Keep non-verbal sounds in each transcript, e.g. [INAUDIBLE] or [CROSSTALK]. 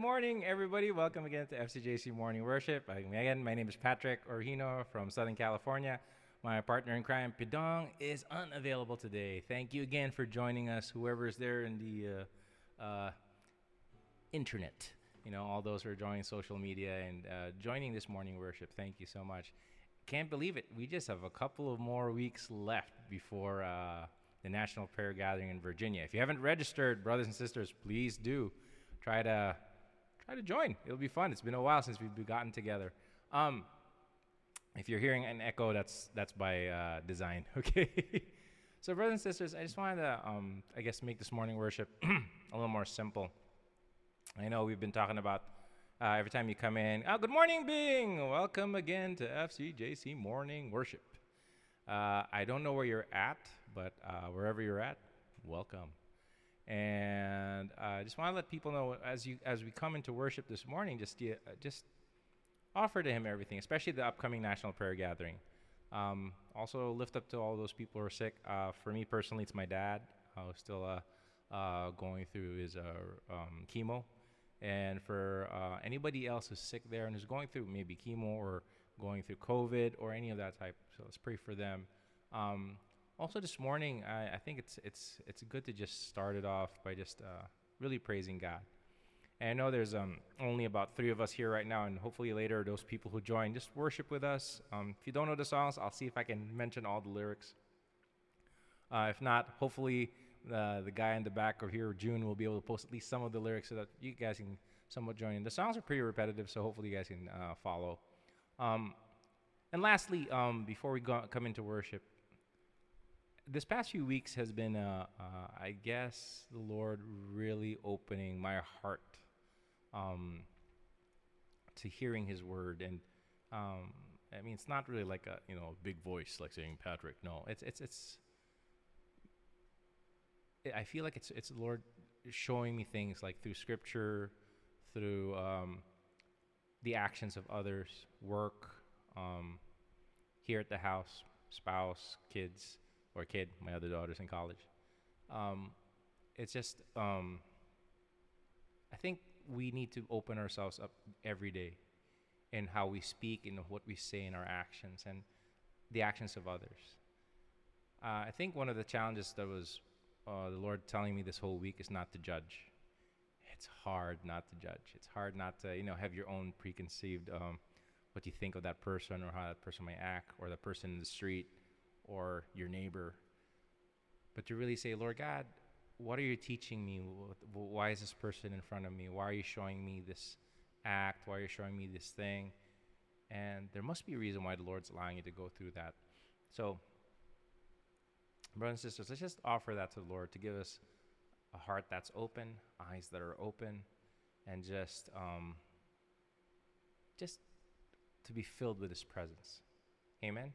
Good morning, everybody. Welcome again to FCJC Morning Worship. Again, my name is Patrick Orhino from Southern California. My partner in crime, Pidong, is unavailable today. Thank you again for joining us, whoever is there in the uh, uh, internet. You know, all those who are joining social media and uh, joining this morning worship. Thank you so much. Can't believe it. We just have a couple of more weeks left before uh, the National Prayer Gathering in Virginia. If you haven't registered, brothers and sisters, please do try to try to join. It'll be fun. It's been a while since we've gotten together. Um, if you're hearing an echo, that's that's by uh, design. [LAUGHS] Okay. so, brothers and sisters, I just wanted to, um, I guess, make this morning worship [CLEARS THROAT] a little more simple. I know we've been talking about uh, every time you come in. Oh, good morning, Bing. Welcome again to FCJC Morning Worship. Uh, I don't know where you're at, but uh, wherever you're at, welcome. And uh, I just want to let people know as you as we come into worship this morning, just uh, just offer to Him everything, especially the upcoming National Prayer Gathering. Um, also, lift up to all those people who are sick. Uh, for me personally, it's my dad who's still uh, uh, going through his uh, um, chemo. And for anybody else who's sick there and who's going through maybe chemo or going through COVID or any of that type, so let's pray for them. Um, also this morning, I, I, think it's it's it's good to just start it off by just uh, really praising God. And I know there's um, only about three of us here right now, and hopefully later those people who join just worship with us. Um, if you don't know the songs, I'll see if I can mention all the lyrics. Uh, if not, hopefully uh, the guy in the back or here, June, will be able to post at least some of the lyrics so that you guys can somewhat join in. The songs are pretty repetitive, so hopefully you guys can uh, follow. Um, and lastly, um, before we go, come into worship, this past few weeks has been, uh, uh, I guess, the Lord really opening my heart um, to hearing His word, and um, I mean, it's not really like a you know big voice like saying Patrick. No, it's it's it's. I feel like it's it's the Lord showing me things like through Scripture, through um, the actions of others, work, um, here at the house, spouse, kids or a kid. My other daughter's in college. Um, it's just, um, I think we need to open ourselves up every day in how we speak and what we say in our actions and the actions of others. Uh, I think one of the challenges that was uh, the Lord telling me this whole week is not to judge. It's hard not to judge. It's hard not to, you know, have your own preconceived um, what you think of that person or how that person may act or the person in the street or your neighbor, but to really say, Lord God, what are you teaching me? Why is this person in front of me? Why are you showing me this act? Why are you showing me this thing? And there must be a reason why the Lord's allowing you to go through that. So, brothers and sisters, let's just offer that to the Lord to give us a heart that's open, eyes that are open, and just um, just to be filled with His presence. Amen.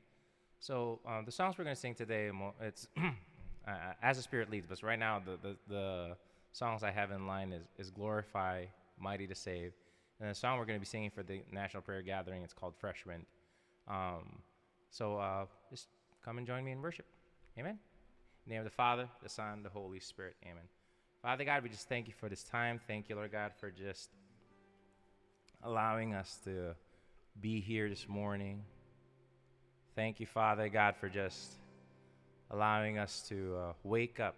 So um, the songs we're going to sing today, it's [CLEARS THROAT] uh, as the Spirit leads. But right now, the, the, the songs I have in line is, is "Glorify," "Mighty to Save," and the song we're going to be singing for the National Prayer Gathering. It's called "Fresh Wind." Um, so uh, just come and join me in worship. Amen. In the name of the Father, the Son, the Holy Spirit. Amen. Father God, we just thank you for this time. Thank you, Lord God, for just allowing us to be here this morning. Thank you, Father God, for just allowing us to uh, wake up.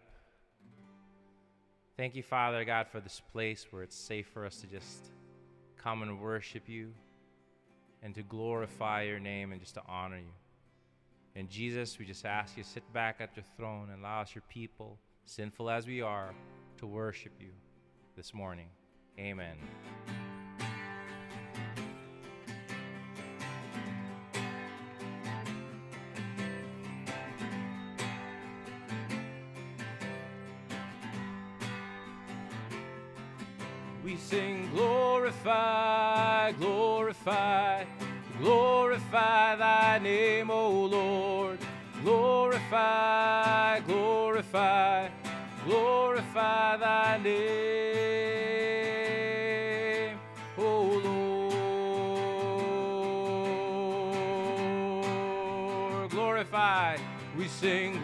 Thank you, Father God, for this place where it's safe for us to just come and worship you and to glorify your name and just to honor you. And Jesus, we just ask you to sit back at your throne and allow us, your people, sinful as we are, to worship you this morning. Amen. Sing, glorify, glorify, glorify thy name, O Lord. Glorify, glorify, glorify thy name, O Lord. Glorify, we sing,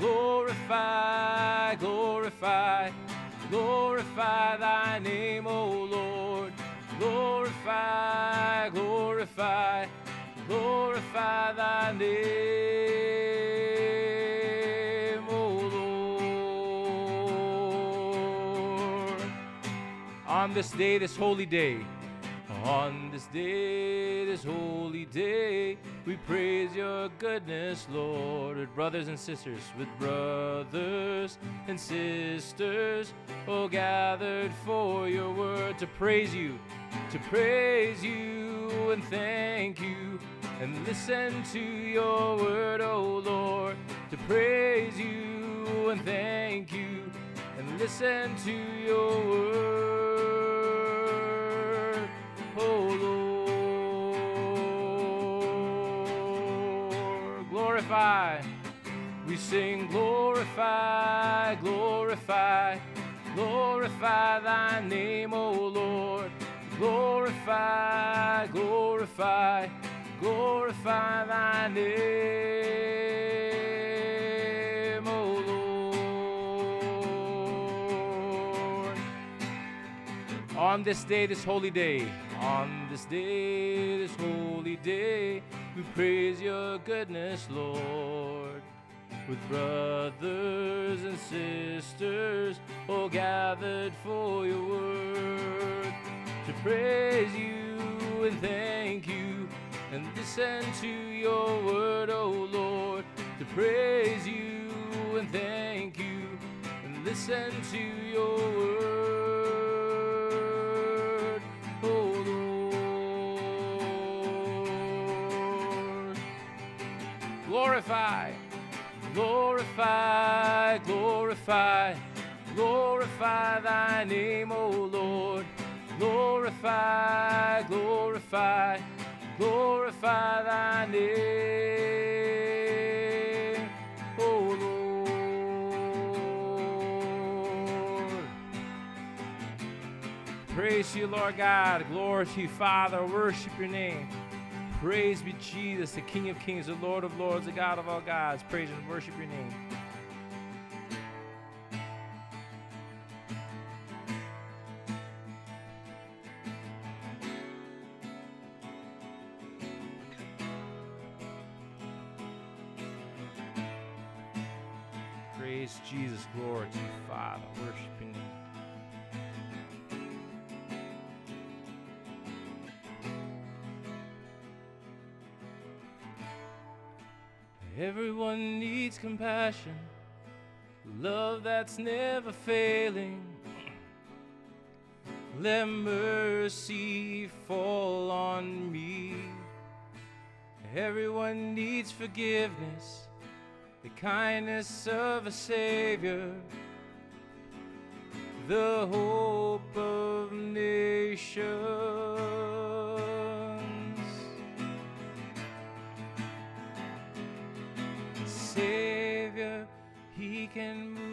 glorify, glorify, glorify thy name, O Lord. On this day, this holy day, on this day, this holy day, we praise your goodness, Lord, with brothers and sisters, with brothers and sisters, all gathered for your word to praise you, to praise you and thank you, and listen to your word, O Lord, to praise you and thank you, and listen to your word, O Lord. Glorify. We sing, glorify, glorify, glorify thy name, O Lord. Glorify, glorify, glorify thy name, O Lord. On this day, this holy day, on this day, this holy day, we praise your goodness, Lord. With brothers and sisters, all gathered for your word, praise you and thank you, and listen to your word, O Lord, to praise you and thank you, and listen to your word, O Lord. Glorify, glorify, glorify, glorify thy name. Glorify, glorify, glorify thy name, O Lord. Praise you, Lord God. Glory to you, Father. Worship your name. Praise be Jesus, the King of kings, the Lord of lords, the God of all gods. Praise and worship your name. That's never failing. Let mercy fall on me. Everyone needs forgiveness, the kindness of a Savior, the hope of nations. Savior, He can move.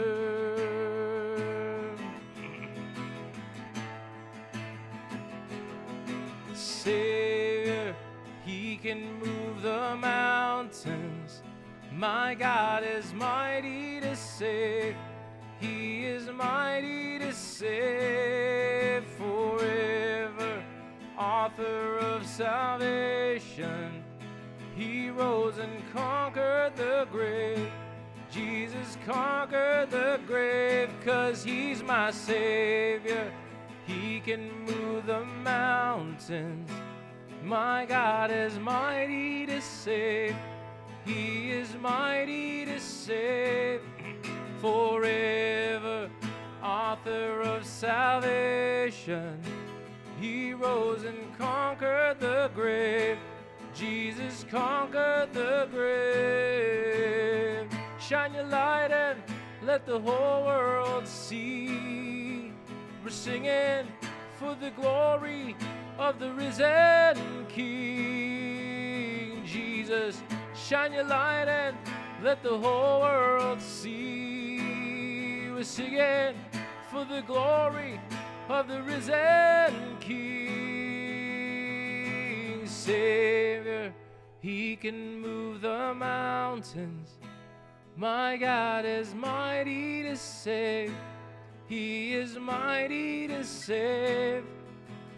Mountains. My God is mighty to save. He is mighty to save forever. Author of salvation. He rose and conquered the grave. Jesus conquered the grave, cause he's my savior. He can move the mountains. My God is mighty to save. He is mighty to save forever. Author of salvation. He rose and conquered the grave. Jesus conquered the grave. Shine your light and let the whole world see. We're singing for the glory of the risen King. Jesus, shine your light and let the whole world see. We're singing for the glory of the risen King. Savior, He can move the mountains. My God is mighty to save. He is mighty to save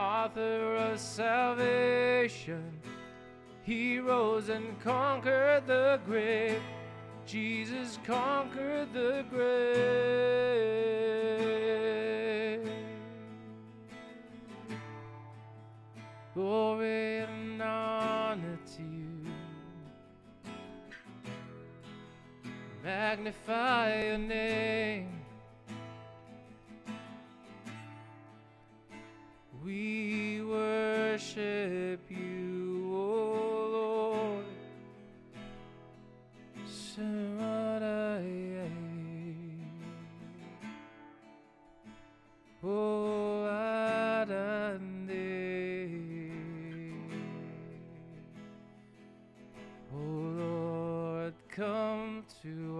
Author of salvation. He rose and conquered the grave. Jesus conquered the grave. Glory and honor to you. Magnify your name. We worship you, O Lord. Shaddai. O oh, Adonai. O oh, Lord, come to our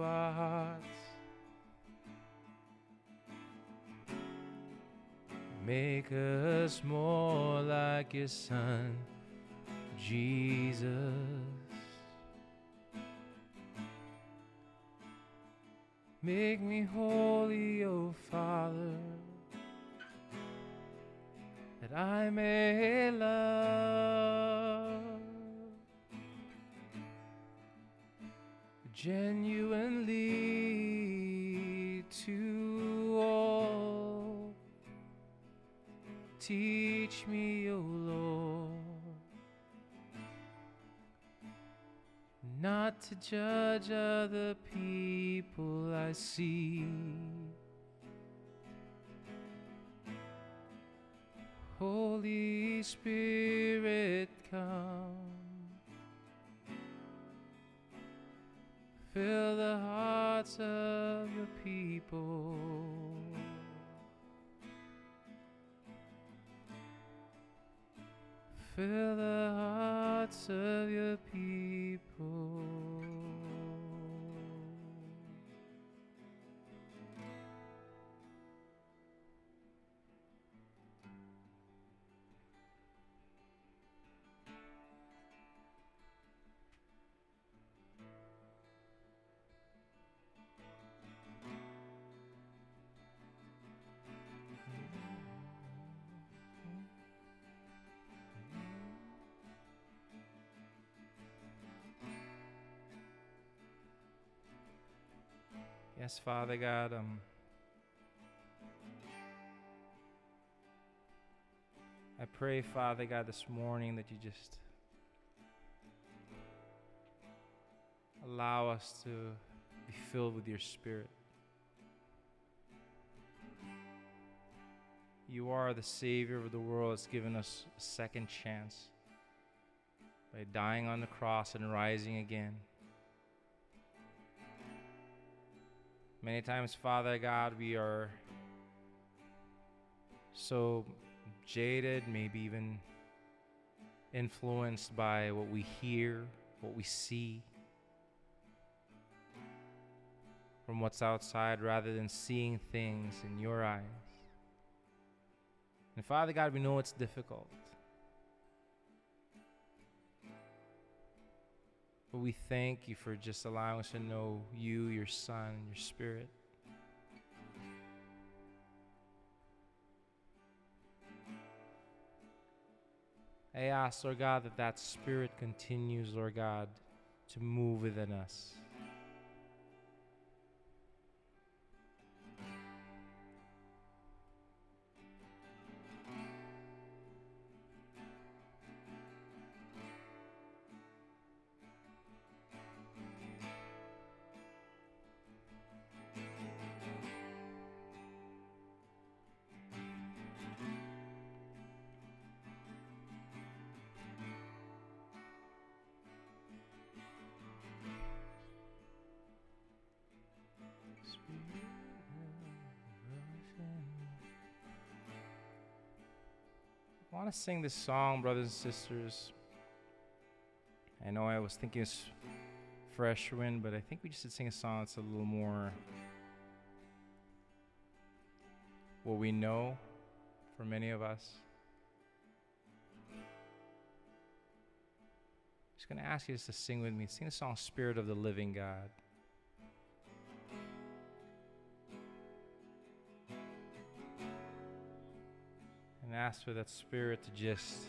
Make us more like your Son, Jesus. Make me holy, O Father, that I may love genuinely Teach me, O Lord, not to judge other people I see. Holy Spirit, come. Fill the hearts of your people. Fill the hearts of your people. Yes, Father God, um, I pray, Father God, this morning that you just allow us to be filled with your Spirit. You are the Savior of the world that's given us a second chance by dying on the cross and rising again. Many times, Father God, we are so jaded, maybe even influenced by what we hear, what we see from what's outside rather than seeing things in your eyes. And Father God, we know it's difficult. We thank you for just allowing us to know you, your Son, and your Spirit. I ask, Lord God, that that Spirit continues, Lord God, to move within us. Want to sing this song, brothers and sisters. I know I was thinking it's fresh wind, but I think we just should sing a song that's a little more what we know for many of us. Just going to ask you just to sing with me. Sing the song Spirit of the Living God. Ask for that Spirit to just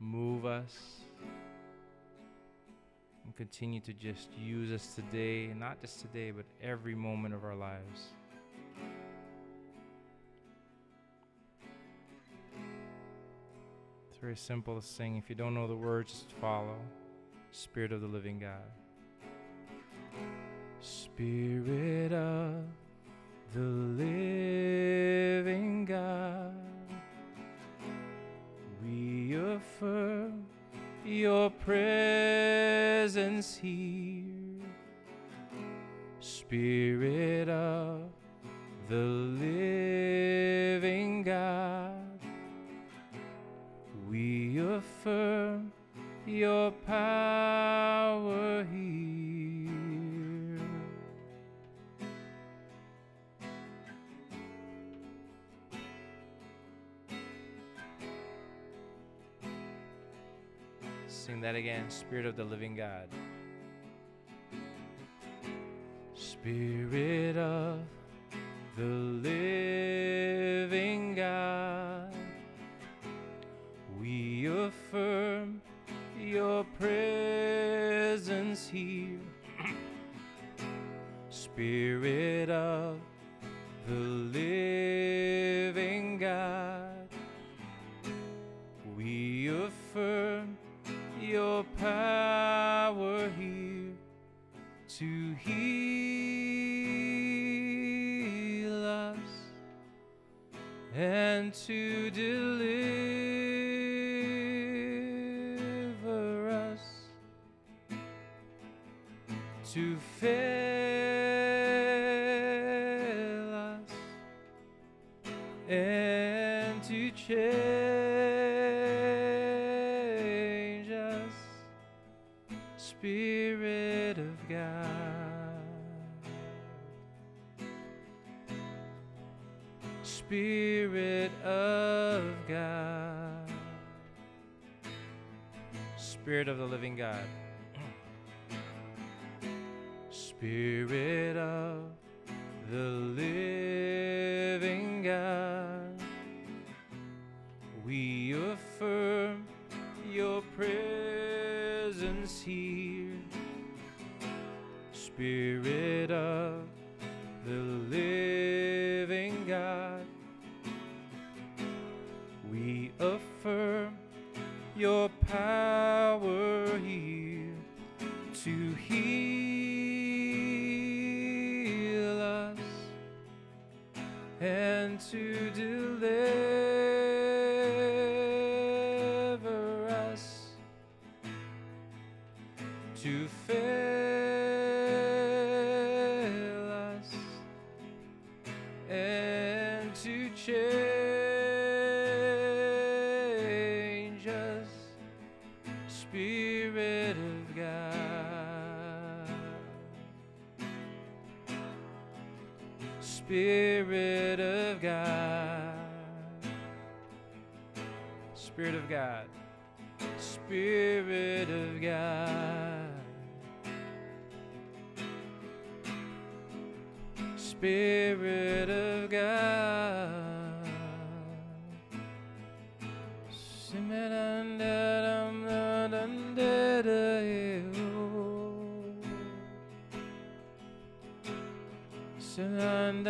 move us and continue to just use us today, not just today, but every moment of our lives. It's very simple to sing. If you don't know the words, just follow. Spirit of the living God. Spirit of the living God. We affirm your presence here, Spirit of the living God. We affirm your power here. Sing that again, Spirit of the living God. Spirit of the living God, we affirm your presence here. Spirit of the living power here to heal us and to deliver us, to fill Spirit of the living God. Spirit of the living God. We affirm your presence here. Spirit of the living God. We affirm your power heal us and to deliver us, to fill Spirit of God. Spirit of God. Spirit of God. Spirit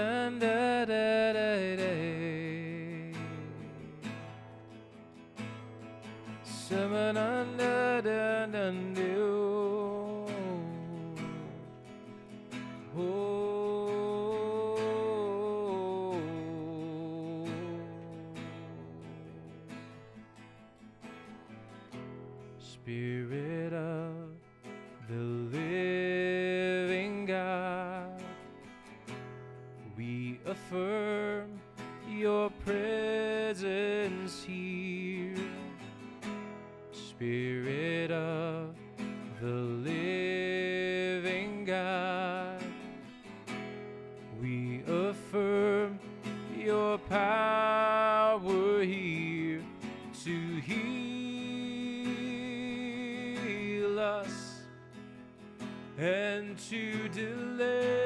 God, we affirm your power here to heal us and to deliver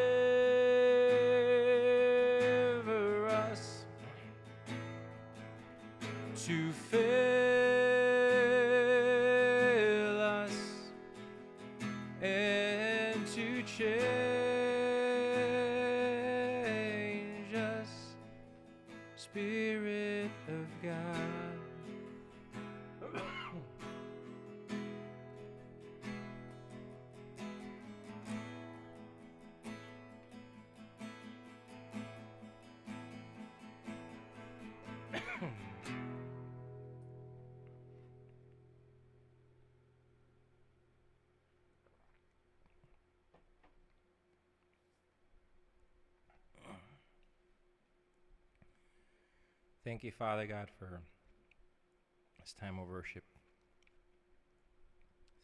Thank you, Father God, for this time of worship.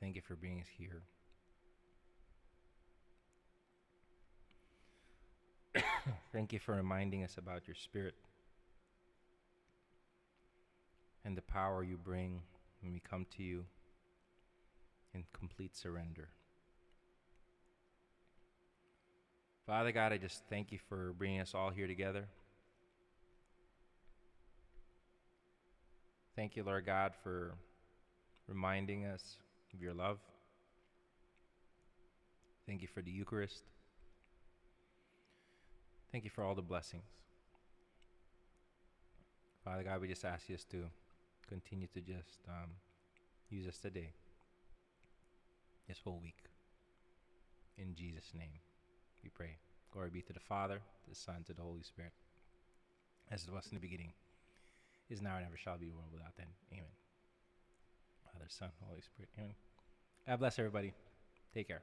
Thank you for being here. [COUGHS] Thank you for reminding us about your spirit and the power you bring when we come to you in complete surrender. Father God, I just thank you for bringing us all here together. Thank you, Lord God, for reminding us of your love. Thank you for the Eucharist. Thank you for all the blessings. Father God, we just ask you to continue to just um, use us today, this whole week. In Jesus' name, we pray. Glory be to the Father, to the Son, to the Holy Spirit, as it was in the beginning, is now, and ever shall be, world without end. Amen. Father, Son, Holy Spirit. Amen. God bless everybody. Take care.